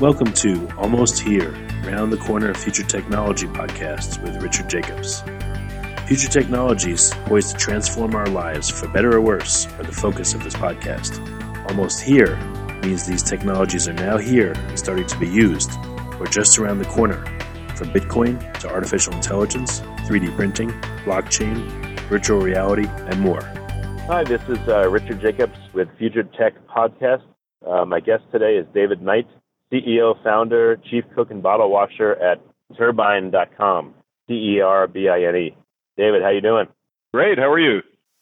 Welcome to Almost Here, Round the Corner of Future Technology podcasts with Richard Jacobs. Future technologies poised to transform our lives for better or worse are the focus of this podcast. Almost Here means these technologies are now here and starting to be used, or just around the corner, from Bitcoin to artificial intelligence, 3D printing, blockchain, virtual reality, and more. Hi, this is uh, Richard Jacobs with Future Tech Podcast. Uh, my guest today is David Knight, CEO, founder, chief cook and bottle washer at Terbine.com, T-E-R-B-I-N-E. David, how you doing? Great. How are you?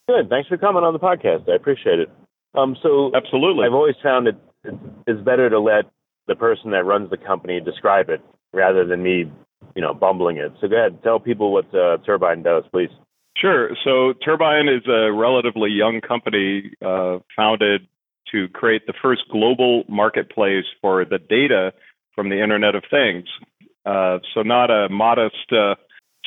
Good. Thanks for coming on the podcast. I appreciate it. Um, so absolutely, I've always found it it's better to let the person that runs the company describe it rather than me, you know, bumbling it. So go ahead, tell people what uh, Terbine does, please. Sure. So Terbine is a relatively young company uh, founded to create the first global marketplace for the data from the Internet of Things. Uh, so not a modest uh,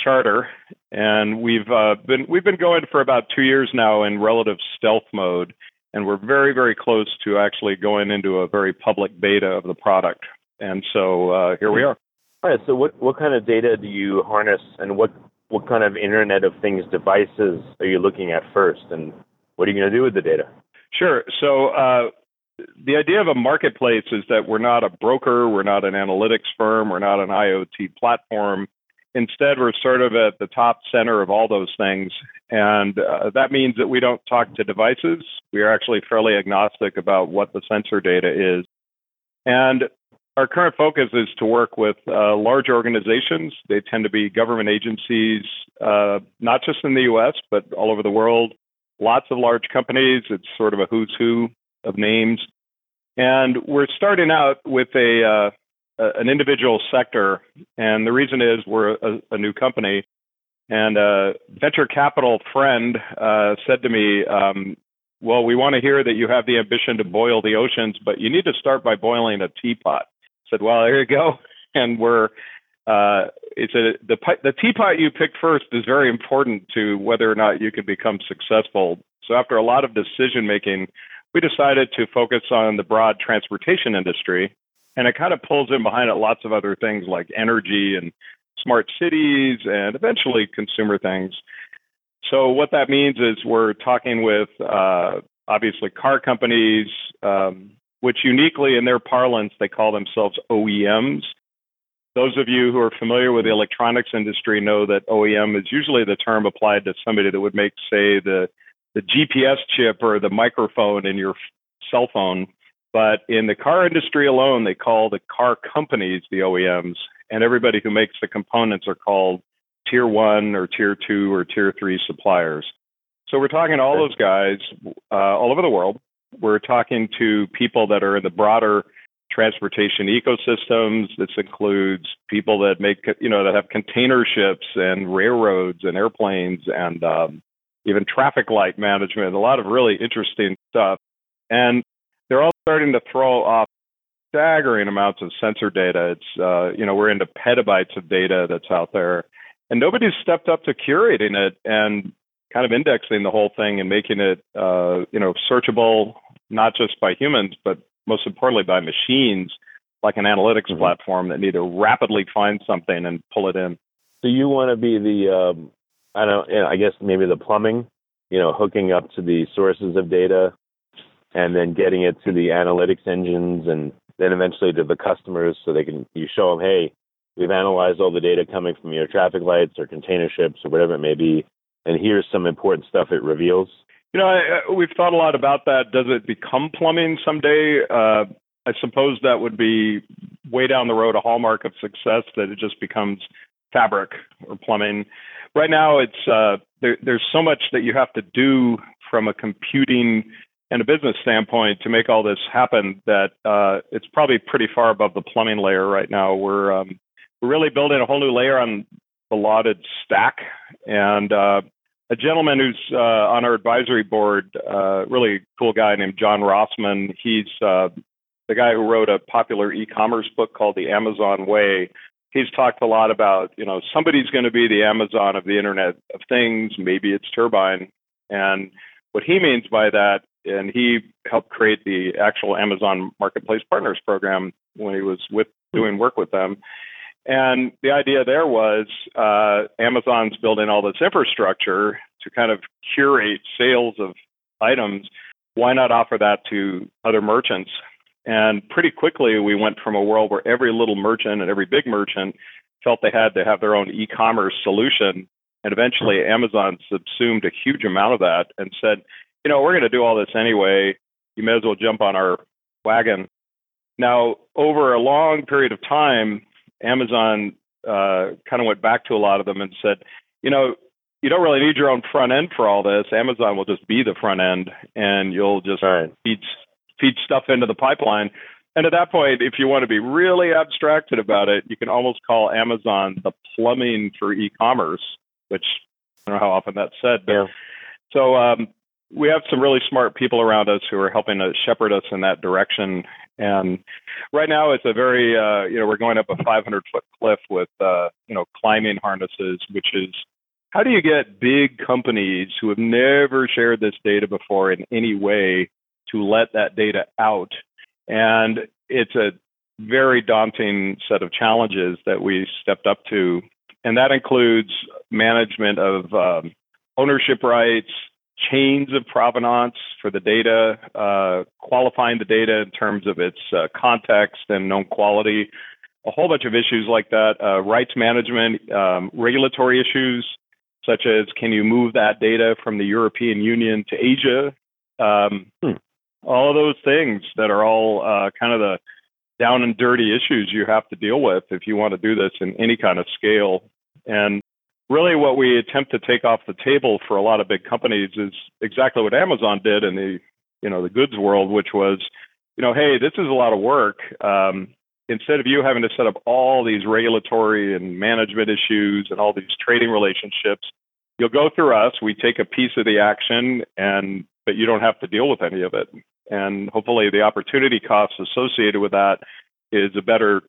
charter, and we've uh, been we've been going for about two years now in relative stealth mode, and we're very very close to actually going into a very public beta of the product. And so uh, here we are. All right. So what what kind of data do you harness, and what what kind of Internet of Things devices are you looking at first, and what are you going to do with the data? Sure. So uh, the idea of a marketplace is that we're not a broker, we're not an analytics firm, we're not an IoT platform. Instead, we're sort of at the top center of all those things. And uh, that means that we don't talk to devices. We are actually fairly agnostic about what the sensor data is. And our current focus is to work with uh, large organizations. They tend to be government agencies, uh, not just in the US, but all over the world. Lots of large companies. It's sort of a who's who of names. And we're starting out with a, uh, an individual sector. And the reason is we're a, a new company. And a venture capital friend uh, said to me, um, well, we want to hear that you have the ambition to boil the oceans, but you need to start by boiling a teapot I said, "Well, there you go." And we're uh, it's a the the teapot you pick first is very important to whether or not you can become successful. So after a lot of decision making, we decided to focus on the broad transportation industry, and it kind of pulls in behind it lots of other things like energy and smart cities and eventually consumer things. So what that means is we're talking with uh, obviously car companies, um, which uniquely in their parlance, they call themselves OEMs. Those of you who are familiar with the electronics industry know that OEM is usually the term applied to somebody that would make, say, the, the GPS chip or the microphone in your cell phone. But in the car industry alone, they call the car companies the OEMs, and everybody who makes the components are called tier one or tier two or tier three suppliers. So we're talking to all those guys uh, all over the world we're talking to people that are in the broader transportation ecosystems. This includes people that make, you know, that have container ships and railroads and airplanes and um, even traffic light management, a lot of really interesting stuff. And they're all starting to throw off staggering amounts of sensor data. It's, uh, you know, we're into petabytes of data that's out there. And nobody's stepped up to curating it and kind of indexing the whole thing and making it, uh, you know, searchable not just by humans, but most importantly by machines, like an analytics mm-hmm. platform that need to rapidly find something and pull it in. So you want to be the, um, I don't, know, I guess maybe the plumbing, you know, hooking up to the sources of data, and then getting it to the analytics engines, and then eventually to the customers, so they can you show them, hey, we've analyzed all the data coming from your traffic lights or container ships or whatever it may be, and here's some important stuff it reveals. You know, I, we've thought a lot about that. Does it become plumbing someday? Uh, I suppose that would be way down the road a hallmark of success that it just becomes fabric or plumbing. Right now, it's uh, there, there's so much that you have to do from a computing and a business standpoint to make all this happen that uh, it's probably pretty far above the plumbing layer right now. We're um, we're really building a whole new layer on the lauded stack, and uh, a gentleman who's uh, on our advisory board, uh, really cool guy named John Rossman. He's uh, the guy who wrote a popular e-commerce book called The Amazon Way. He's talked a lot about, you know, somebody's going to be the Amazon of the Internet of Things. Maybe it's Terbine. And what he means by that and he helped create the actual Amazon Marketplace Partners program when he was with doing work with them. And the idea there was uh, Amazon's building all this infrastructure to kind of curate sales of items. Why not offer that to other merchants? And pretty quickly, we went from a world where every little merchant and every big merchant felt they had to have their own e commerce solution. And eventually, Amazon subsumed a huge amount of that and said, you know, we're going to do all this anyway. You may as well jump on our wagon. Now, over a long period of time, Amazon uh, kind of went back to a lot of them and said, you know, you don't really need your own front end for all this. Amazon will just be the front end, and you'll just right. feed feed stuff into the pipeline. And at that point, if you want to be really abstracted about it, you can almost call Amazon the plumbing for e-commerce, which I don't know how often that's said. But, yeah. So um, we have some really smart people around us who are helping to shepherd us in that direction. And right now, it's a very, uh, you know, we're going up a 500 foot cliff with, uh, you know, climbing harnesses, which is how do you get big companies who have never shared this data before in any way to let that data out? And it's a very daunting set of challenges that we stepped up to. And that includes management of um, ownership rights, chains of provenance for the data, uh, qualifying the data in terms of its uh, context and known quality, a whole bunch of issues like that, uh, rights management, um, regulatory issues, such as can you move that data from the European Union to Asia? Um, hmm. All of those things that are all uh, kind of the down and dirty issues you have to deal with if you want to do this in any kind of scale. And really what we attempt to take off the table for a lot of big companies is exactly what Amazon did in the you know the goods world, which was you know hey this is a lot of work. Um, instead of you having to set up all these regulatory and management issues and all these trading relationships, you'll go through us. We take a piece of the action, and but you don't have to deal with any of it. And hopefully, the opportunity costs associated with that is a better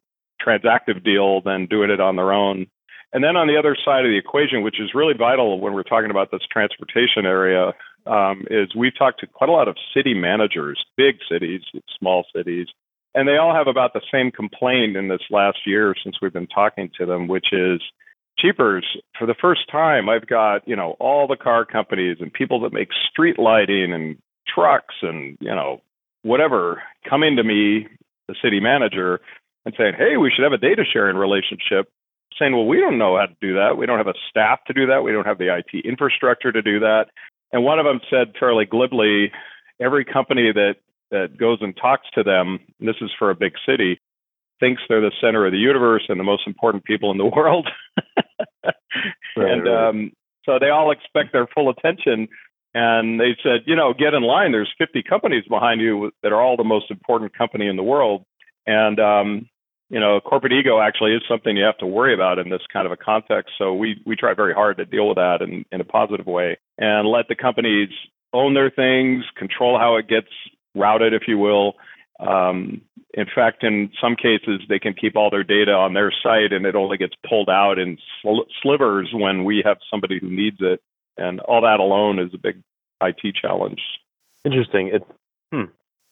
transactive deal than doing it on their own and then on the other side of the equation, which is really vital when we're talking about this transportation area, um, is we've talked to quite a lot of city managers, big cities, small cities, and they all have about the same complaint in this last year since we've been talking to them, which is cheapers. For the first time, I've got you know all the car companies and people that make street lighting and trucks and you know whatever coming to me, the city manager, and saying, "Hey, we should have a data sharing relationship." Saying, well, we don't know how to do that. We don't have a staff to do that. We don't have the IT infrastructure to do that. And one of them said fairly glibly, every company that, that goes and talks to them, and this is for a big city, thinks they're the center of the universe and the most important people in the world. right, and right. Um, so they all expect their full attention. And they said, you know, get in line. There's 50 companies behind you that are all the most important company in the world. And um, you know, corporate ego actually is something you have to worry about in this kind of a context. So we we try very hard to deal with that in, in a positive way and let the companies own their things, control how it gets routed, if you will. Um, in fact, in some cases, they can keep all their data on their site, and it only gets pulled out in sl- slivers when we have somebody who needs it. And all that alone is a big IT challenge. Interesting. It's hmm.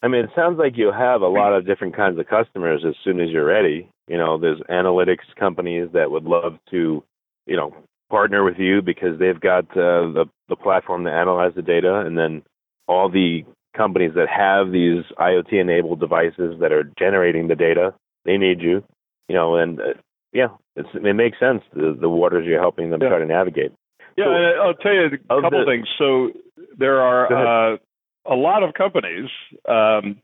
I mean, it sounds like you have a lot of different kinds of customers as soon as you're ready. You know, there's analytics companies that would love to, you know, partner with you because they've got uh, the the platform to analyze the data, and then all the companies that have these IoT enabled devices that are generating the data, they need you. You know, and uh, yeah, it's, it makes sense the the waters you're helping them yeah. try to navigate. Yeah, so, I'll tell you a couple the, things. So there are a lot of companies um,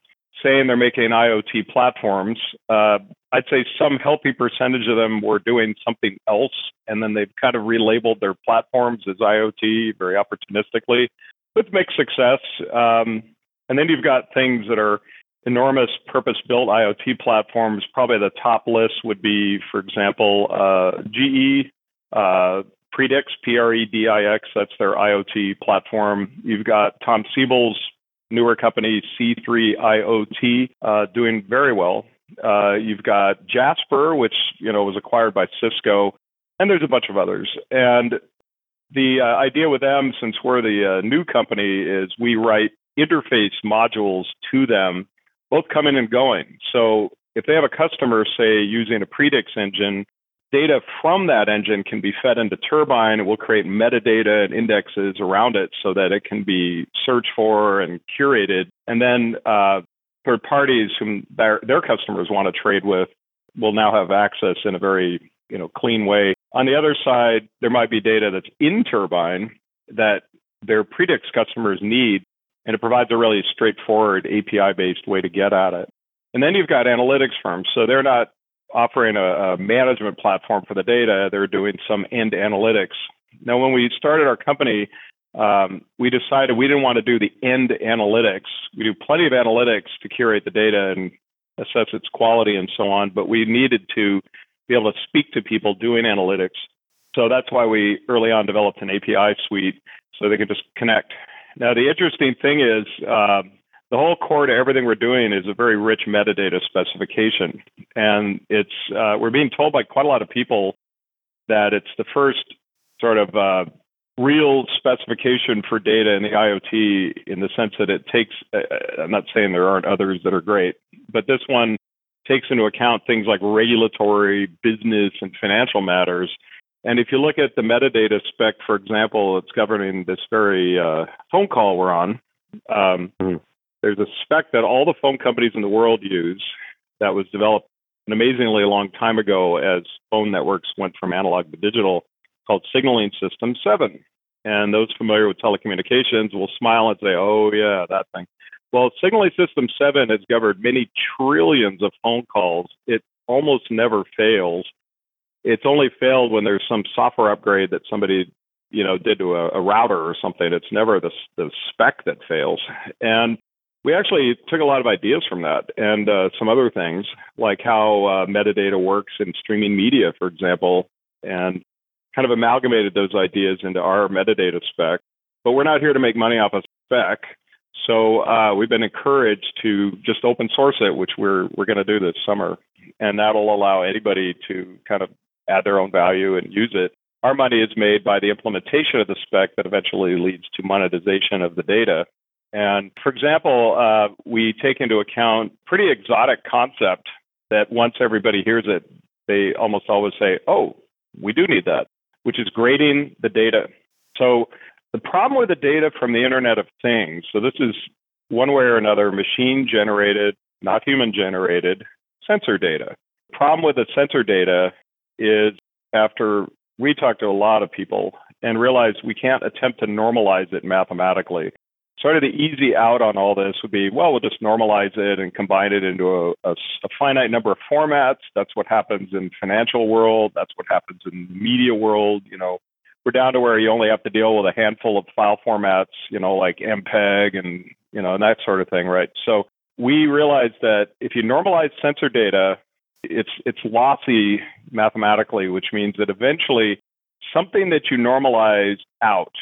saying they're making IoT platforms. Uh, I'd say some healthy percentage of them were doing something else, and then they've kind of relabeled their platforms as IoT very opportunistically with mixed success. Um, and then you've got things that are enormous purpose built IoT platforms. Probably the top list would be, for example, uh, GE. Uh, Predix, P R E D I X, that's their IoT platform. You've got Tom Siebel's newer company, C3 IoT, uh, doing very well. Uh, you've got Jasper, which you know was acquired by Cisco, and there's a bunch of others. And the uh, idea with them, since we're the uh, new company, is we write interface modules to them, both coming and going. So if they have a customer, say, using a Predix engine, data from that engine can be fed into Terbine. It will create metadata and indexes around it so that it can be searched for and curated. And then uh, third parties whom their, their customers want to trade with will now have access in a very you know clean way. On the other side, there might be data that's in Terbine that their Predix customers need, and it provides a really straightforward API-based way to get at it. And then you've got analytics firms, so they're not offering a, a management platform for the data; they're doing some end analytics. Now, when we started our company, um, we decided we didn't want to do the end analytics. We do plenty of analytics to curate the data and assess its quality and so on, but we needed to be able to speak to people doing analytics. So that's why we early on developed an API suite so they could just connect. Now, the interesting thing is uh, the whole core to everything we're doing is a very rich metadata specification. And it's uh, we're being told by quite a lot of people that it's the first sort of uh, real specification for data in the IoT in the sense that it takes, uh, uh, I'm not saying there aren't others that are great, but this one takes into account things like regulatory, business, and financial matters. And if you look at the metadata spec, for example, it's governing this very uh, phone call we're on. Um, mm-hmm. There's a spec that all the phone companies in the world use that was developed an amazingly long time ago as phone networks went from analog to digital called Signaling System 7. And those familiar with telecommunications will smile and say, oh, yeah, that thing. Well, Signaling System 7 has governed many trillions of phone calls. It almost never fails. It's only failed when there's some software upgrade that somebody you know did to a, a router or something. It's never the, the spec that fails. And we actually took a lot of ideas from that and uh, some other things, like how uh, metadata works in streaming media, for example, and kind of amalgamated those ideas into our metadata spec. But we're not here to make money off a spec. So uh, we've been encouraged to just open source it, which we're we're going to do this summer, and that'll allow anybody to kind of add their own value and use it. Our money is made by the implementation of the spec that eventually leads to monetization of the data. And for example, uh, we take into account pretty exotic concept that once everybody hears it, they almost always say, "Oh, we do need that." which is grading the data. So the problem with the data from the Internet of Things, so this is one way or another machine generated, not human generated sensor data. The problem with the sensor data is after we talked to a lot of people and realized we can't attempt to normalize it mathematically sort of the easy out on all this would be, well, we'll just normalize it and combine it into a, a, a, finite number of formats. That's what happens in financial world. That's what happens in media world. You know, we're down to where you only have to deal with a handful of file formats, you know, like MPEG and, you know, and that sort of thing, right? So we realized that if you normalize sensor data, it's it's lossy mathematically, which means that eventually something that you normalize out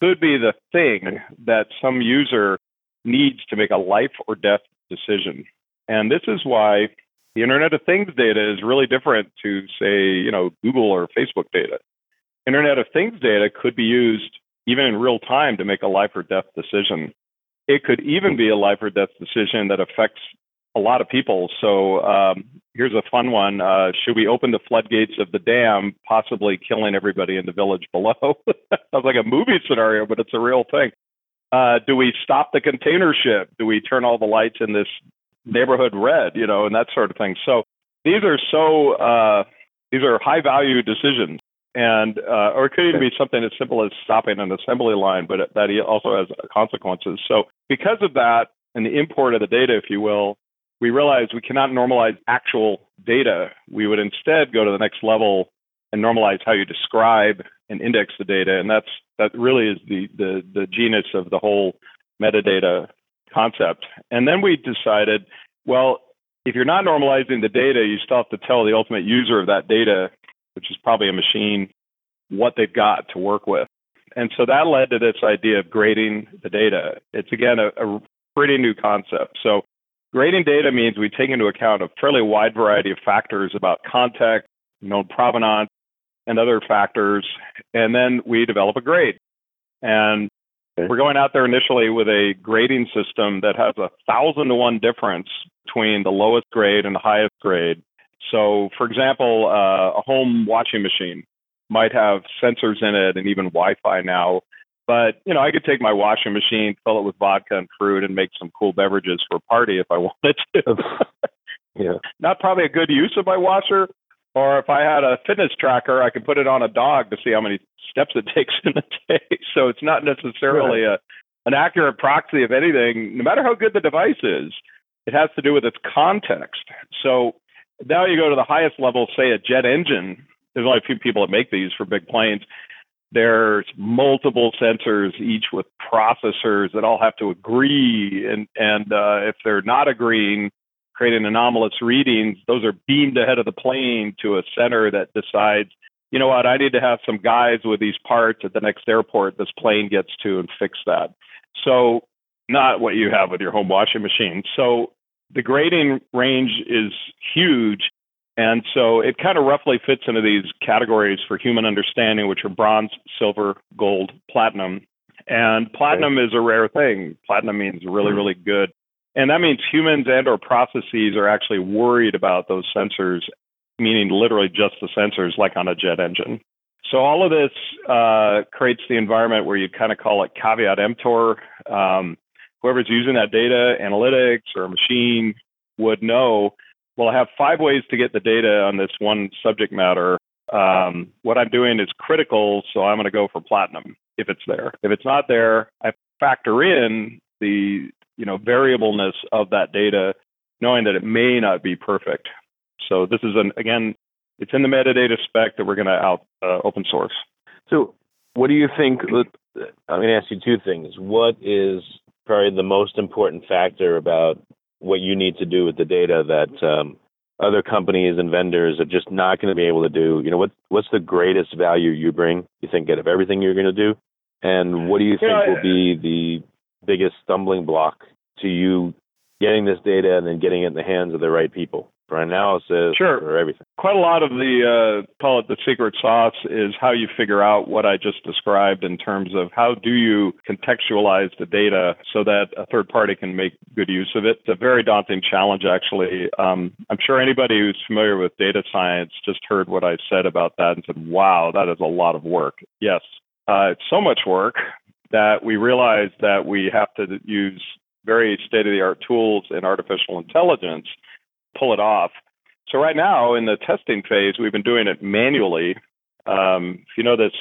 could be the thing that some user needs to make a life or death decision. And this is why the Internet of Things data is really different to, say, you know, Google or Facebook data. Internet of Things data could be used even in real time to make a life or death decision. It could even be a life or death decision that affects a lot of people. So um, here's a fun one. Uh, should we open the floodgates of the dam, possibly killing everybody in the village below? Sounds like a movie scenario, but it's a real thing. Uh, do we stop the container ship? Do we turn all the lights in this neighborhood red? You know, and that sort of thing. So these are so uh, these are high value decisions, and uh, or it could even be something as simple as stopping an assembly line, but that also has consequences. So because of that, and the import of the data, if you will, we realized we cannot normalize actual data. We would instead go to the next level and normalize how you describe and index the data. And that's that really is the the, the genus of the whole metadata concept. And then we decided, well, if you're not normalizing the data, you still have to tell the ultimate user of that data, which is probably a machine, what they've got to work with. And so that led to this idea of grading the data. It's again a, a pretty new concept. So Grading data means we take into account a fairly wide variety of factors about context, known provenance, and other factors, and then we develop a grade. And Okay. We're going out there initially with a grading system that has a thousand to one difference between the lowest grade and the highest grade. So, for example, uh, a home washing machine might have sensors in it and even Wi-Fi now. But you know, I could take my washing machine, fill it with vodka and fruit, and make some cool beverages for a party if I wanted to. yeah. Not probably a good use of my washer. Or if I had a fitness tracker, I could put it on a dog to see how many steps it takes in a day. So it's not necessarily right. a an accurate proxy of anything, no matter how good the device is. It has to do with its context. So now you go to the highest level, say a jet engine. There's only a few people that make these for big planes. There's multiple sensors, each with processors that all have to agree. And, and uh, if they're not agreeing, creating anomalous readings, those are beamed ahead of the plane to a center that decides, you know what, I need to have some guys with these parts at the next airport this plane gets to and fix that. So, not what you have with your home washing machine. So, the grading range is huge. And so it kind of roughly fits into these categories for human understanding, which are bronze, silver, gold, platinum. And platinum is a rare thing. Platinum means really, hmm. really good. And that means humans and or processes are actually worried about those sensors, meaning literally just the sensors, like on a jet engine. So all of this uh, creates the environment where you kind of call it caveat emptor. Um, whoever's using that data, analytics or a machine, would know. Well, I have five ways to get the data on this one subject matter. Um, what I'm doing is critical, so I'm going to go for platinum if it's there. If it's not there, I factor in the you know variableness of that data, knowing that it may not be perfect. So this is an again, it's in the metadata spec that we're going to out uh, open source. So what do you think? I'm going to ask you two things. What is probably the most important factor about what you need to do with the data that um, other companies and vendors are just not going to be able to do? You know, what what's the greatest value you bring? You think out of everything you're going to do, and what do you think will be the biggest stumbling block to you getting this data and then getting it in the hands of the right people? For analysis sure. for everything. Quite a lot of the uh, call it the secret sauce is how you figure out what I just described in terms of how do you contextualize the data so that a third party can make good use of it. It's a very daunting challenge, actually. Um, I'm sure anybody who's familiar with data science just heard what I said about that and said, "Wow, that is a lot of work." Yes, uh, it's so much work that we realize that we have to use very state of the art tools in artificial intelligence pull it off. So right now in the testing phase, we've been doing it manually. Um, if you know this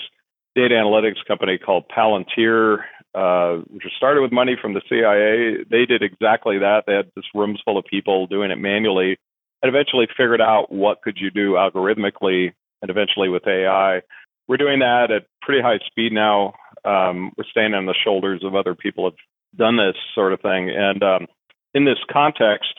data analytics company called Palantir, uh, which started with money from the CIA, they did exactly that. They had this rooms full of people doing it manually, and eventually figured out what could you do algorithmically, and eventually with AI. We're doing that at pretty high speed now. Um, we're standing on the shoulders of other people have done this sort of thing, and um, in this context,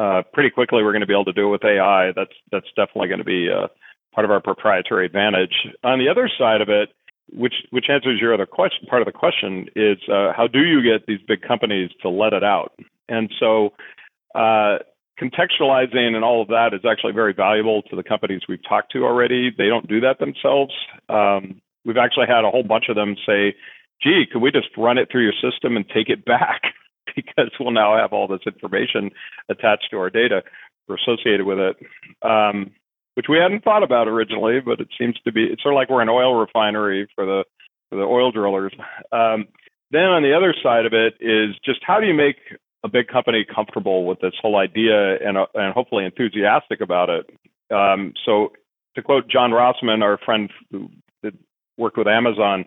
uh, pretty quickly we're going to be able to do it with AI. That's that's definitely going to be uh, part of our proprietary advantage. On the other side of it, which which answers your other question, part of the question is uh, how do you get these big companies to let it out? And so uh, contextualizing and all of that is actually very valuable to the companies we've talked to already. They don't do that themselves. Um, we've actually had a whole bunch of them say, "Gee, could we just run it through your system and take it back?" because we'll now have all this information attached to our data or associated with it, um, which we hadn't thought about originally, but it seems to be. It's sort of like we're an oil refinery for the for the oil drillers. Um, then on the other side of it is just how do you make a big company comfortable with this whole idea and uh, and hopefully enthusiastic about it. Um, so to quote John Rossman, our friend who worked with Amazon,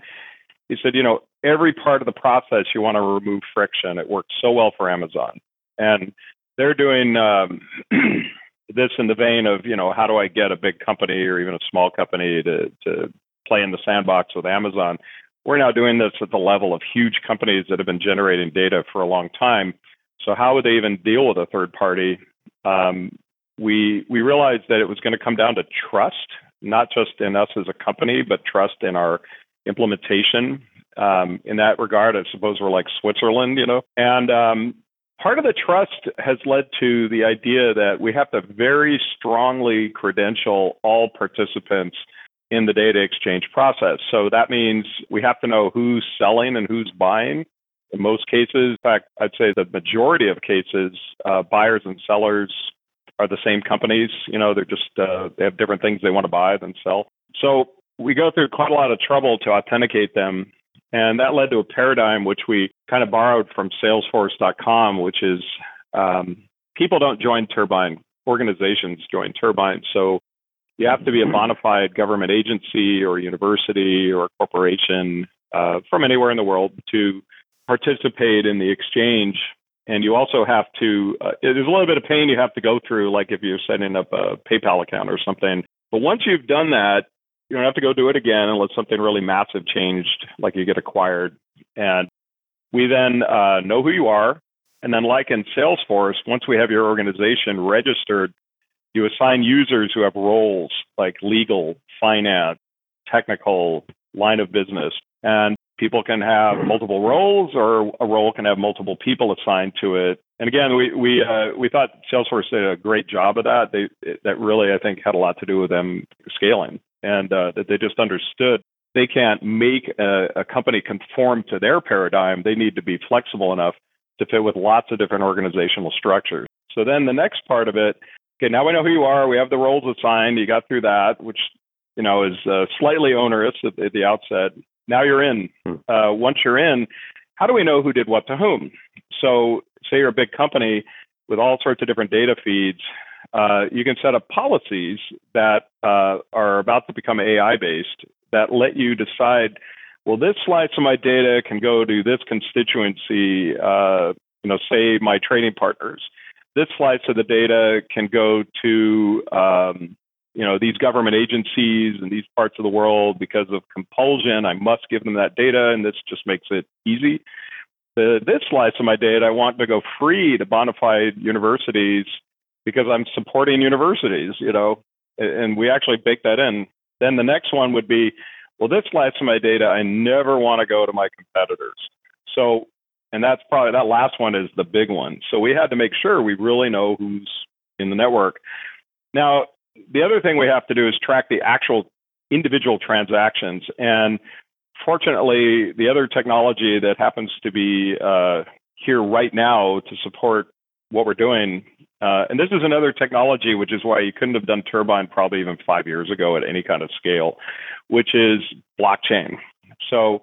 he said, you know, every part of the process you want to remove friction. It works so well for Amazon, and they're doing um, this in the vein of, you know, how do I get a big company or even a small company to to play in the sandbox with Amazon? We're now doing this at the level of huge companies that have been generating data for a long time. So how would they even deal with a third party? Um, we we realized that it was going to come down to trust, not just in us as a company, but trust in our implementation. Um, in that regard, I suppose we're like Switzerland, you know. And um, part of the trust has led to the idea that we have to very strongly credential all participants in the data exchange process. So that means we have to know who's selling and who's buying. In most cases, in fact, I'd say the majority of cases, uh, buyers and sellers are the same companies. You know, they're just uh, they have different things they want to buy than sell. So we go through quite a lot of trouble to authenticate them, and that led to a paradigm which we kind of borrowed from Salesforce.com, which is um, people don't join Terbine, organizations join Terbine. So you have to be a bona fide government agency or university or corporation uh, from anywhere in the world to participate in the exchange. And you also have to, uh, there's a little bit of pain you have to go through, like if you're setting up a PayPal account or something. But once you've done that, you don't have to go do it again unless something really massive changed, like you get acquired. And we then uh, know who you are. And then, like in Salesforce, once we have your organization registered, you assign users who have roles like legal, finance, technical, line of business. And people can have multiple roles or a role can have multiple people assigned to it. And again, we we uh, we thought Salesforce did a great job of that. They that really I think had a lot to do with them scaling and uh, that they just understood they can't make a, a company conform to their paradigm. They need to be flexible enough to fit with lots of different organizational structures. So then the next part of it, okay, now we know who you are. We have the roles assigned. You got through that, which you know is uh, slightly onerous at, at the outset. Now you're in. Hmm. Uh, once you're in, how do we know who did what to whom? So, say you're a big company with all sorts of different data feeds. Uh, you can set up policies that uh, are about to become AI based that let you decide. Well, this slice of my data can go to this constituency. Uh, you know, say my trading partners. This slice of the data can go to um, you know these government agencies in these parts of the world because of compulsion i must give them that data and this just makes it easy the, this slice of my data i want to go free to bona fide universities because i'm supporting universities you know and we actually bake that in. Then the next one would be well this of my data i never want to go to my competitors. So and that's probably that last one is the big one. So we had to make sure we really know who's in the network. Now the other thing we have to do is track the actual individual transactions. And fortunately, the other technology that happens to be uh, here right now to support what we're doing, uh, and this is another technology, which is why you couldn't have done Terbine probably even five years ago at any kind of scale, which is blockchain. So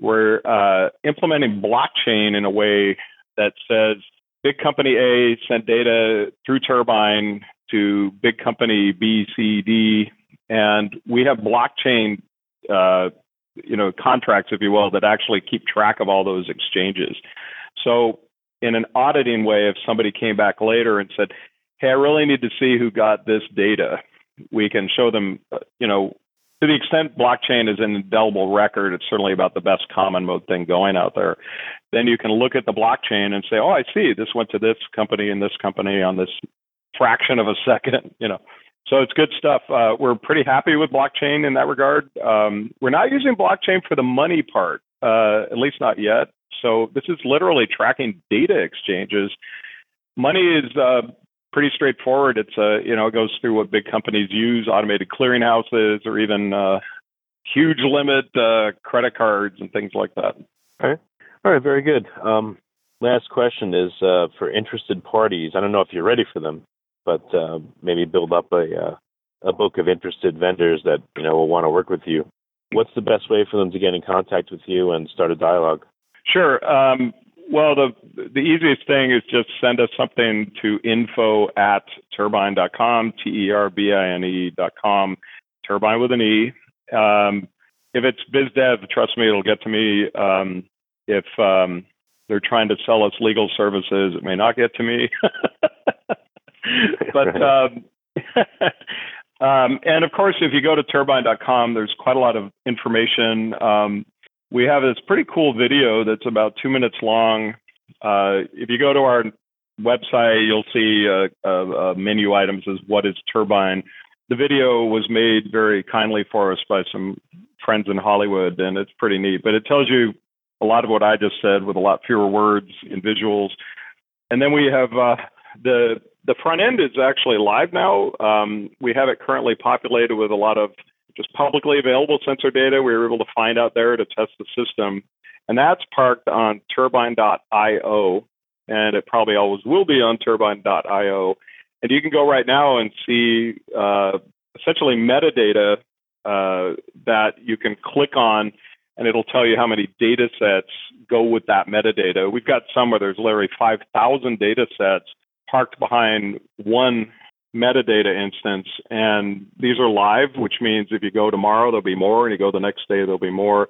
we're uh, implementing blockchain in a way that says big company A sent data through Terbine to big company B, C, D, and we have blockchain, uh, you know, contracts, if you will, that actually keep track of all those exchanges. So, in an auditing way, if somebody came back later and said, "Hey, I really need to see who got this data," we can show them, uh, you know, to the extent blockchain is an indelible record, it's certainly about the best common mode thing going out there. Then you can look at the blockchain and say, oh, I see, this went to this company and this company on this fraction of a second, you know. So it's good stuff. Uh, we're pretty happy with blockchain in that regard. Um, we're not using blockchain for the money part, uh, at least not yet. So this is literally tracking data exchanges. Money is uh, pretty straightforward. It's a uh, you know it goes through what big companies use, automated clearinghouses, or even uh, huge limit uh, credit cards and things like that. All right, all right, very good. Um, last question is uh, for interested parties. I don't know if you're ready for them, but maybe build up a a book of interested vendors that you know will want to work with you. What's the best way for them to get in contact with you and start a dialogue? Sure. Um, well, the the easiest thing is just send us something to info at terbine.com, T E R B I N E dot com, turbine with an E. Um, if it's biz dev, trust me, it'll get to me. Um, if um, they're trying to sell us legal services, it may not get to me. but um, um, and of course, if you go to terbine.com, there's quite a lot of information. Um, we have this pretty cool video that's about two minutes long. Uh, if you go to our website, you'll see a, a, a menu items as what is Terbine. The video was made very kindly for us by some friends in Hollywood, and it's pretty neat. But it tells you a lot of what I just said with a lot fewer words and visuals. And then we have uh, the the front end is actually live now. Um, we have it currently populated with a lot of just publicly available sensor data we were able to find out there to test the system. And that's parked on terbine.io, and it probably always will be on terbine.io. And you can go right now and see uh, essentially metadata uh, that you can click on, and it'll tell you how many data sets go with that metadata. We've got some where there's literally 5,000 data sets parked behind one metadata instance. And these are live, which means if you go tomorrow, there'll be more, and you go the next day, there'll be more.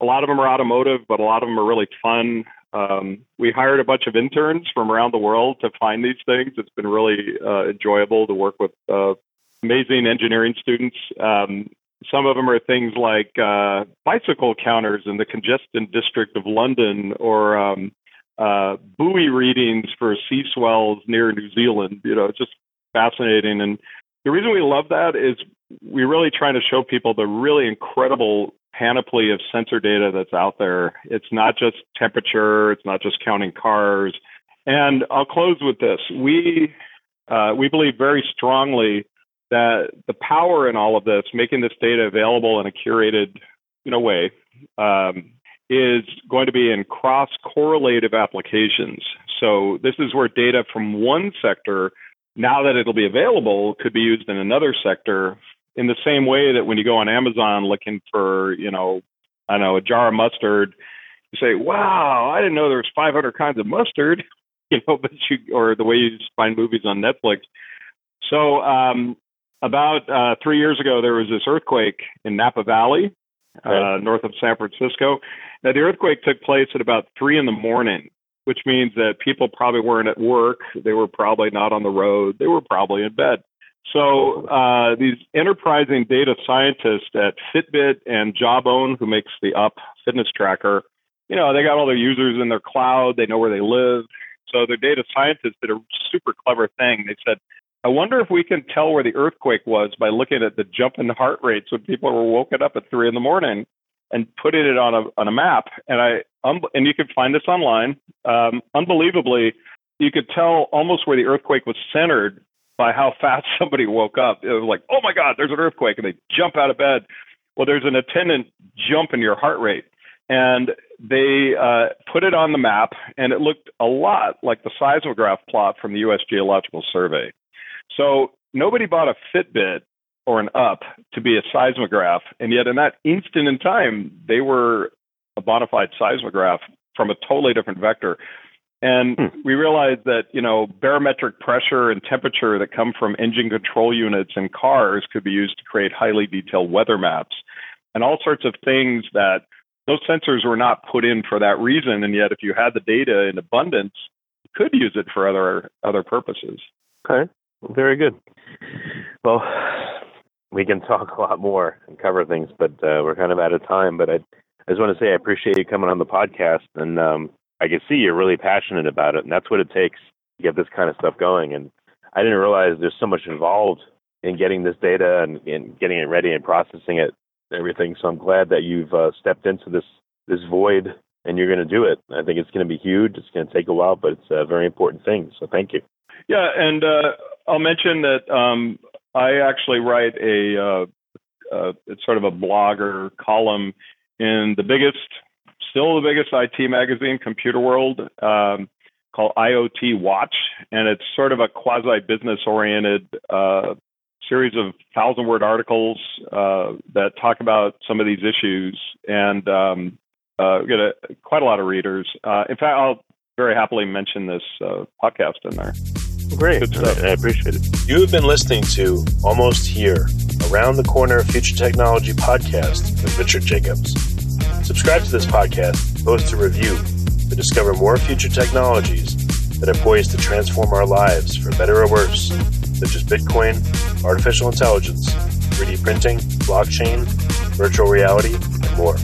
A lot of them are automotive, but a lot of them are really fun. Um, we hired a bunch of interns from around the world to find these things. It's been really uh, enjoyable to work with uh, amazing engineering students. Um, some of them are things like uh, bicycle counters in the congestion district of London or um, uh, buoy readings for sea swells near New Zealand. You know, just fascinating. And the reason we love that is we're really trying to show people the really incredible panoply of sensor data that's out there. It's not just temperature, it's not just counting cars. And I'll close with this. We uh, we believe very strongly that the power in all of this, making this data available in a curated, you know, way, um, is going to be in cross correlative applications. So this is where data from one sector now that it'll be available, could be used in another sector in the same way that when you go on Amazon looking for, you know, I don't know, a jar of mustard, you say, wow, I didn't know there was 500 kinds of mustard, you know, but you, or the way you find movies on Netflix. So, um, about uh, three years ago, there was this earthquake in Napa Valley, uh, north of San Francisco. Now, the earthquake took place at about three in the morning which means that people probably weren't at work. They were probably not on the road. They were probably in bed. So uh, these enterprising data scientists at Fitbit and Jawbone, who makes the Up fitness tracker, you know, they got all their users in their cloud. They know where they live. So their data scientists did a super clever thing. They said, I wonder if we can tell where the earthquake was by looking at the jump in heart rates when people were woken up at three in the morning and putting it on a on a map. And I um, and you can find this online. Um, unbelievably, you could tell almost where the earthquake was centered by how fast somebody woke up. It was like, oh my God, there's an earthquake, and they jump out of bed. Well, there's an attendant jump in your heart rate. And they uh, put it on the map, and it looked a lot like the seismograph plot from the U.S. Geological Survey. So nobody bought a Fitbit or an up to be a seismograph. And yet, in that instant in time, they were a bona fide seismograph from a totally different vector. And hmm. we realized that, you know, barometric pressure and temperature that come from engine control units in cars could be used to create highly detailed weather maps and all sorts of things that those sensors were not put in for that reason. And yet, if you had the data in abundance, you could use it for other other purposes. Okay, very good. Well, we can talk a lot more and cover things, but uh, we're kind of out of time. But I, I just want to say I appreciate you coming on the podcast, and um, I can see you're really passionate about it, and that's what it takes to get this kind of stuff going. And I didn't realize there's so much involved in getting this data and, and getting it ready and processing it, everything. So I'm glad that you've uh, stepped into this this void and you're going to do it. I think it's going to be huge. It's going to take a while, but it's a very important thing. So thank you. Yeah, and uh, I'll mention that um, I actually write a uh, uh, it's sort of a blogger column in the biggest, still the biggest IT magazine, Computerworld, um, called IoT Watch, and it's sort of a quasi business oriented uh, series of thousand word articles uh, that talk about some of these issues, and um, uh, get a, quite a lot of readers. Uh, in fact, I'll very happily mention this podcast in there. Great. Good stuff. I appreciate it. You have been listening to Almost Here, Around the Corner Future Technology podcast with Richard Jacobs. Subscribe to this podcast, post a review to discover more future technologies that are poised to transform our lives for better or worse, such as Bitcoin, artificial intelligence, 3D printing, blockchain, virtual reality, and more.